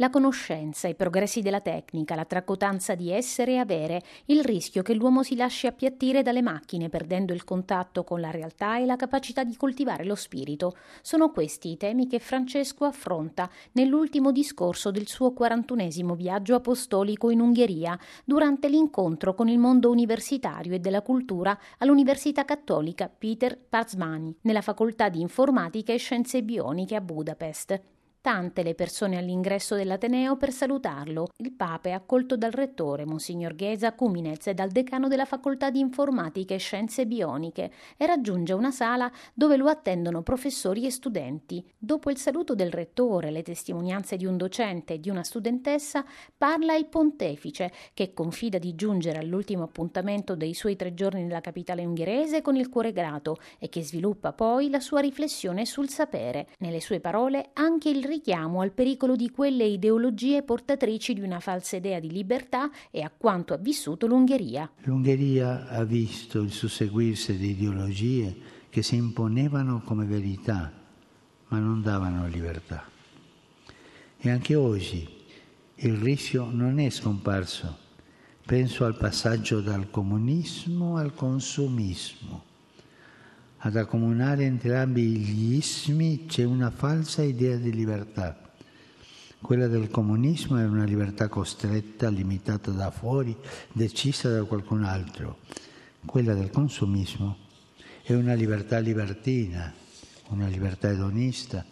La conoscenza, i progressi della tecnica, la tracotanza di essere e avere, il rischio che l'uomo si lasci appiattire dalle macchine perdendo il contatto con la realtà e la capacità di coltivare lo spirito, sono questi i temi che Francesco affronta nell'ultimo discorso del suo quarantunesimo viaggio apostolico in Ungheria, durante l'incontro con il mondo universitario e della cultura all'Università Cattolica Peter Pazmani, nella facoltà di informatica e scienze bioniche a Budapest. Tante le persone all'ingresso dell'Ateneo per salutarlo. Il Papa è accolto dal rettore, Monsignor Ghesa Cuminez, e dal decano della facoltà di informatica e scienze bioniche e raggiunge una sala dove lo attendono professori e studenti. Dopo il saluto del rettore, le testimonianze di un docente e di una studentessa, parla il pontefice, che confida di giungere all'ultimo appuntamento dei suoi tre giorni nella capitale ungherese con il cuore grato e che sviluppa poi la sua riflessione sul sapere. Nelle sue parole anche il richiamo al pericolo di quelle ideologie portatrici di una falsa idea di libertà e a quanto ha vissuto l'Ungheria. L'Ungheria ha visto il susseguirsi di ideologie che si imponevano come verità, ma non davano libertà. E anche oggi il rischio non è scomparso. Penso al passaggio dal comunismo al consumismo ad accomunare entrambi gli ismi c'è una falsa idea di libertà. Quella del comunismo è una libertà costretta, limitata da fuori, decisa da qualcun altro. Quella del consumismo è una libertà libertina, una libertà edonista,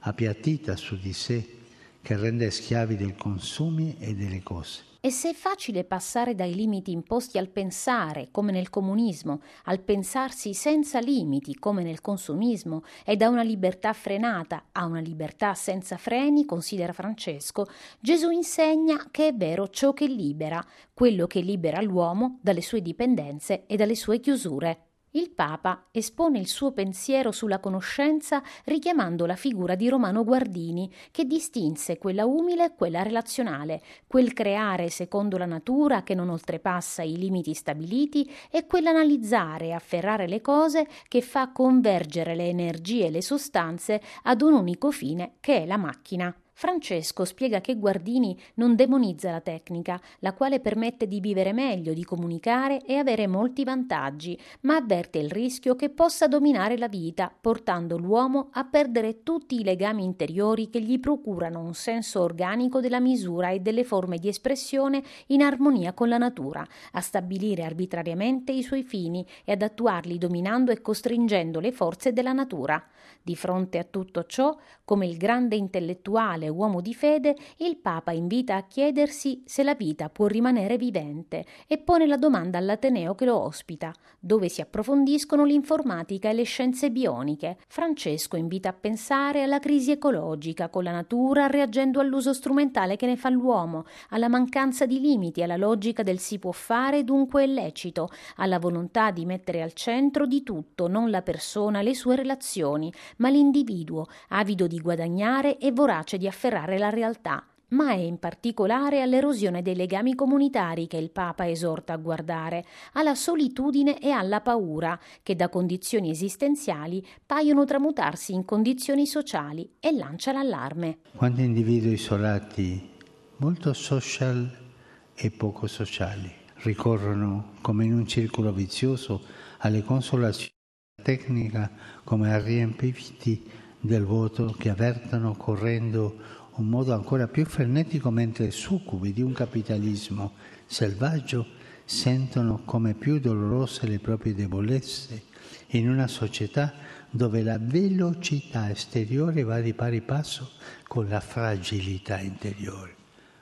appiattita su di sé, che rende schiavi dei consumi e delle cose. E se è facile passare dai limiti imposti al pensare, come nel comunismo, al pensarsi senza limiti, come nel consumismo, e da una libertà frenata a una libertà senza freni, considera Francesco, Gesù insegna che è vero ciò che libera, quello che libera l'uomo dalle sue dipendenze e dalle sue chiusure. Il Papa espone il suo pensiero sulla conoscenza richiamando la figura di Romano Guardini, che distinse quella umile e quella relazionale, quel creare secondo la natura che non oltrepassa i limiti stabiliti e quell'analizzare e afferrare le cose che fa convergere le energie e le sostanze ad un unico fine che è la macchina. Francesco spiega che Guardini non demonizza la tecnica, la quale permette di vivere meglio, di comunicare e avere molti vantaggi, ma avverte il rischio che possa dominare la vita, portando l'uomo a perdere tutti i legami interiori che gli procurano un senso organico della misura e delle forme di espressione in armonia con la natura, a stabilire arbitrariamente i suoi fini e ad attuarli dominando e costringendo le forze della natura. Di fronte a tutto ciò, come il grande intellettuale uomo di fede, il Papa invita a chiedersi se la vita può rimanere vivente e pone la domanda all'Ateneo che lo ospita, dove si approfondiscono l'informatica e le scienze bioniche. Francesco invita a pensare alla crisi ecologica con la natura reagendo all'uso strumentale che ne fa l'uomo, alla mancanza di limiti, alla logica del si può fare dunque è lecito, alla volontà di mettere al centro di tutto non la persona le sue relazioni, ma l'individuo, avido di guadagnare e vorace di afferrare la realtà ma è in particolare all'erosione dei legami comunitari che il Papa esorta a guardare, alla solitudine e alla paura, che da condizioni esistenziali paiono tramutarsi in condizioni sociali e lancia l'allarme. Quanti individui isolati, molto social e poco sociali, ricorrono come in un circolo vizioso alle consolazioni tecnica come a riempirti del vuoto che avvertono correndo un modo ancora più frenetico mentre succubi di un capitalismo selvaggio sentono come più dolorose le proprie debolezze in una società dove la velocità esteriore va di pari passo con la fragilità interiore.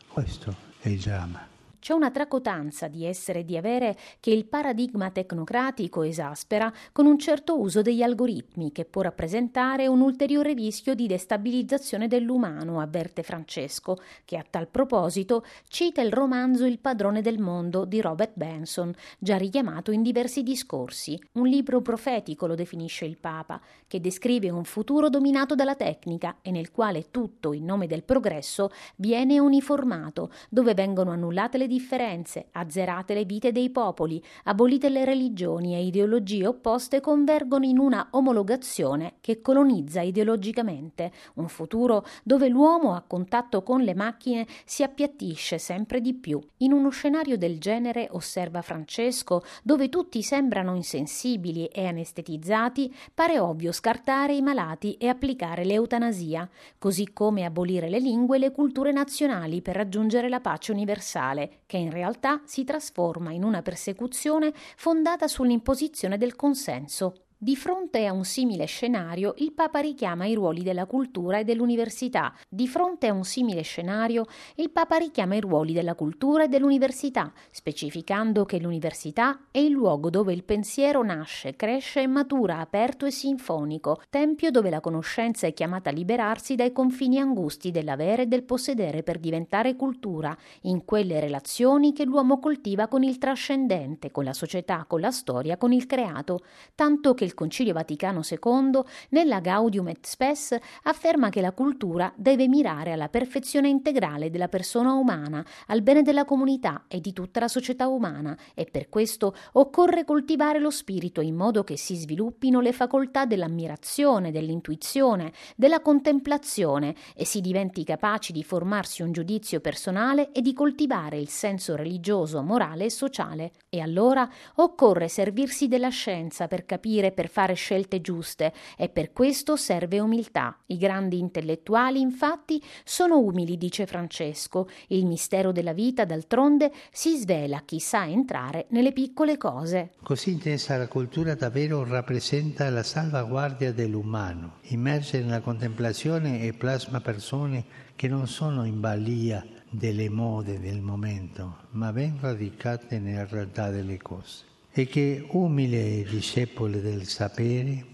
Questo è il dramma. C'è una tracotanza di essere e di avere che il paradigma tecnocratico esaspera con un certo uso degli algoritmi che può rappresentare un ulteriore rischio di destabilizzazione dell'umano, avverte Francesco, che a tal proposito cita il romanzo Il padrone del mondo di Robert Benson, già richiamato in diversi discorsi. Un libro profetico lo definisce il Papa, che descrive un futuro dominato dalla tecnica e nel quale tutto, in nome del progresso, viene uniformato, dove vengono annullate le differenze, azzerate le vite dei popoli, abolite le religioni e ideologie opposte convergono in una omologazione che colonizza ideologicamente un futuro dove l'uomo a contatto con le macchine si appiattisce sempre di più. In uno scenario del genere, osserva Francesco, dove tutti sembrano insensibili e anestetizzati, pare ovvio scartare i malati e applicare l'eutanasia, così come abolire le lingue e le culture nazionali per raggiungere la pace universale, che in realtà si trasforma in una persecuzione fondata sull'imposizione del consenso. Di fronte a un simile scenario, il Papa richiama i ruoli della cultura e dell'università. Di fronte a un simile scenario, il Papa richiama i ruoli della cultura e dell'università, specificando che l'università è il luogo dove il pensiero nasce, cresce e matura aperto e sinfonico, tempio dove la conoscenza è chiamata a liberarsi dai confini angusti dell'avere e del possedere per diventare cultura, in quelle relazioni che l'uomo coltiva con il trascendente, con la società, con la storia, con il creato, tanto che il il Concilio Vaticano II, nella Gaudium et Spes, afferma che la cultura deve mirare alla perfezione integrale della persona umana, al bene della comunità e di tutta la società umana, e per questo occorre coltivare lo spirito in modo che si sviluppino le facoltà dell'ammirazione, dell'intuizione, della contemplazione e si diventi capaci di formarsi un giudizio personale e di coltivare il senso religioso, morale e sociale. E allora occorre servirsi della scienza per capire per fare scelte giuste e per questo serve umiltà. I grandi intellettuali, infatti, sono umili, dice Francesco. Il mistero della vita, d'altronde, si svela chi sa entrare nelle piccole cose. Così intesa la cultura davvero rappresenta la salvaguardia dell'umano. Immerge nella contemplazione e plasma persone che non sono in balia delle mode del momento, ma ben radicate nella realtà delle cose e che umili discepoli del sapere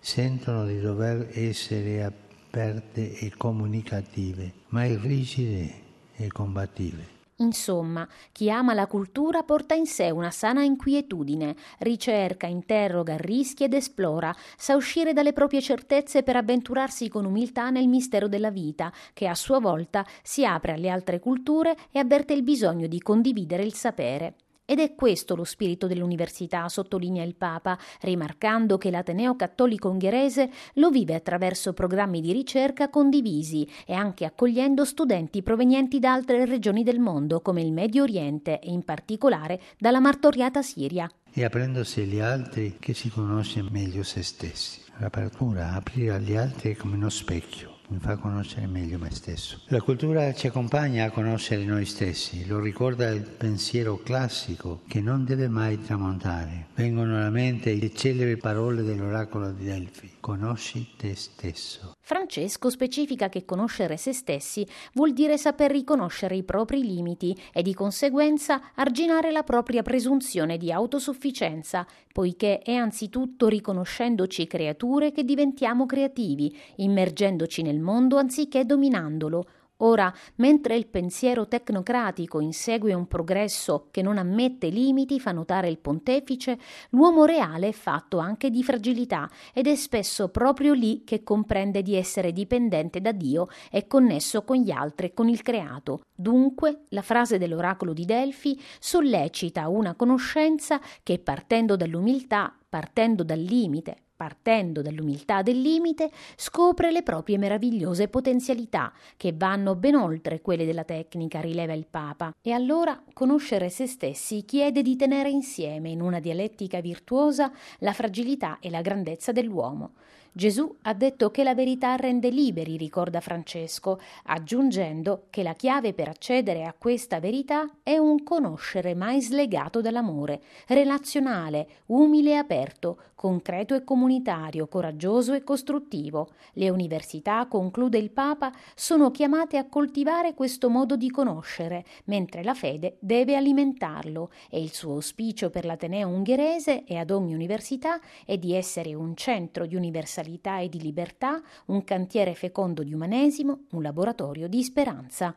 sentono di dover essere aperte e comunicative, mai rigide e combattive. Insomma, chi ama la cultura porta in sé una sana inquietudine, ricerca, interroga, rischia ed esplora, sa uscire dalle proprie certezze per avventurarsi con umiltà nel mistero della vita, che a sua volta si apre alle altre culture e avverte il bisogno di condividere il sapere. Ed è questo lo spirito dell'università, sottolinea il Papa, rimarcando che l'Ateneo cattolico ungherese lo vive attraverso programmi di ricerca condivisi e anche accogliendo studenti provenienti da altre regioni del mondo, come il Medio Oriente e in particolare dalla martoriata Siria. E aprendosi agli altri che si conosce meglio se stessi. L'apertura, aprire agli altri è come uno specchio mi fa conoscere meglio me stesso. La cultura ci accompagna a conoscere noi stessi, lo ricorda il pensiero classico che non deve mai tramontare. Vengono alla mente le celebri parole dell'oracolo di Delfi, conosci te stesso. Francesco specifica che conoscere se stessi vuol dire saper riconoscere i propri limiti e di conseguenza arginare la propria presunzione di autosufficienza, poiché è anzitutto riconoscendoci creature che diventiamo creativi, immergendoci nel mondo anziché dominandolo. Ora, mentre il pensiero tecnocratico insegue un progresso che non ammette limiti, fa notare il pontefice, l'uomo reale è fatto anche di fragilità ed è spesso proprio lì che comprende di essere dipendente da Dio e connesso con gli altri e con il creato. Dunque, la frase dell'oracolo di Delfi sollecita una conoscenza che partendo dall'umiltà, partendo dal limite, partendo dall'umiltà del limite, scopre le proprie meravigliose potenzialità, che vanno ben oltre quelle della tecnica, rileva il Papa. E allora conoscere se stessi chiede di tenere insieme, in una dialettica virtuosa, la fragilità e la grandezza dell'uomo. Gesù ha detto che la verità rende liberi, ricorda Francesco, aggiungendo che la chiave per accedere a questa verità è un conoscere mai slegato dall'amore, relazionale, umile e aperto, concreto e comunitario, coraggioso e costruttivo. Le università, conclude il Papa, sono chiamate a coltivare questo modo di conoscere, mentre la fede deve alimentarlo e il suo auspicio per l'Ateneo ungherese e ad ogni università è di essere un centro di universalità universalità e di libertà, un cantiere fecondo di umanesimo, un laboratorio di speranza.